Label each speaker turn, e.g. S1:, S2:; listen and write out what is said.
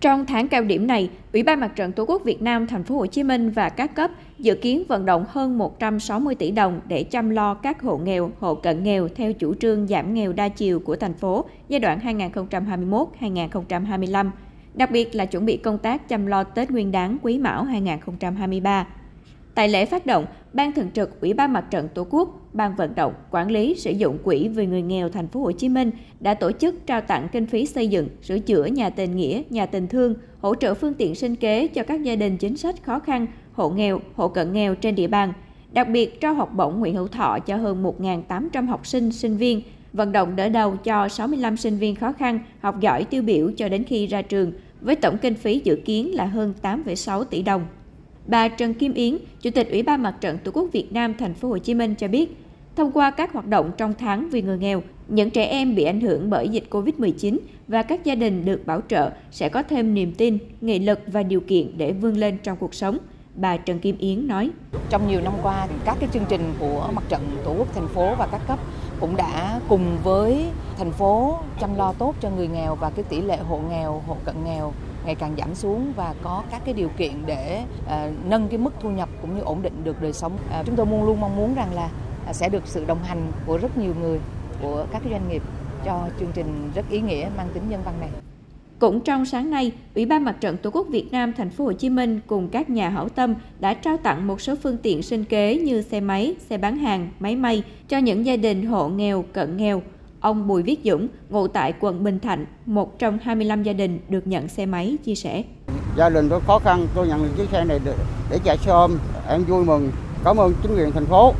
S1: Trong tháng cao điểm này, Ủy ban Mặt trận Tổ quốc Việt Nam thành phố Hồ Chí Minh và các cấp dự kiến vận động hơn 160 tỷ đồng để chăm lo các hộ nghèo, hộ cận nghèo theo chủ trương giảm nghèo đa chiều của thành phố giai đoạn 2021-2025, đặc biệt là chuẩn bị công tác chăm lo Tết Nguyên đán Quý Mão 2023. Tại lễ phát động, Ban Thường trực Ủy ban Mặt trận Tổ quốc, Ban vận động, quản lý sử dụng quỹ vì người nghèo thành phố Hồ Chí Minh đã tổ chức trao tặng kinh phí xây dựng, sửa chữa nhà tình nghĩa, nhà tình thương, hỗ trợ phương tiện sinh kế cho các gia đình chính sách khó khăn, hộ nghèo, hộ cận nghèo trên địa bàn. Đặc biệt trao học bổng Nguyễn Hữu Thọ cho hơn 1.800 học sinh, sinh viên, vận động đỡ đầu cho 65 sinh viên khó khăn, học giỏi tiêu biểu cho đến khi ra trường, với tổng kinh phí dự kiến là hơn 8,6 tỷ đồng. Bà Trần Kim Yến, Chủ tịch Ủy ban Mặt trận Tổ quốc Việt Nam thành phố Hồ Chí Minh cho biết, thông qua các hoạt động trong tháng vì người nghèo, những trẻ em bị ảnh hưởng bởi dịch Covid-19 và các gia đình được bảo trợ sẽ có thêm niềm tin, nghị lực và điều kiện để vươn lên trong cuộc sống. Bà Trần Kim Yến nói:
S2: Trong nhiều năm qua, các cái chương trình của Mặt trận Tổ quốc thành phố và các cấp cũng đã cùng với thành phố chăm lo tốt cho người nghèo và cái tỷ lệ hộ nghèo, hộ cận nghèo ngày càng giảm xuống và có các cái điều kiện để uh, nâng cái mức thu nhập cũng như ổn định được đời sống. Uh, chúng tôi luôn luôn mong muốn rằng là uh, sẽ được sự đồng hành của rất nhiều người, của các doanh nghiệp cho chương trình rất ý nghĩa mang tính nhân văn này.
S1: Cũng trong sáng nay, Ủy ban Mặt trận Tổ quốc Việt Nam thành phố Hồ Chí Minh cùng các nhà hảo tâm đã trao tặng một số phương tiện sinh kế như xe máy, xe bán hàng, máy may cho những gia đình hộ nghèo, cận nghèo. Ông Bùi Viết Dũng, ngụ tại quận Bình Thạnh, một trong 25 gia đình được nhận xe máy, chia sẻ.
S3: Gia đình tôi khó khăn, tôi nhận được chiếc xe này để chạy xe ôm, em vui mừng, cảm ơn chính quyền thành phố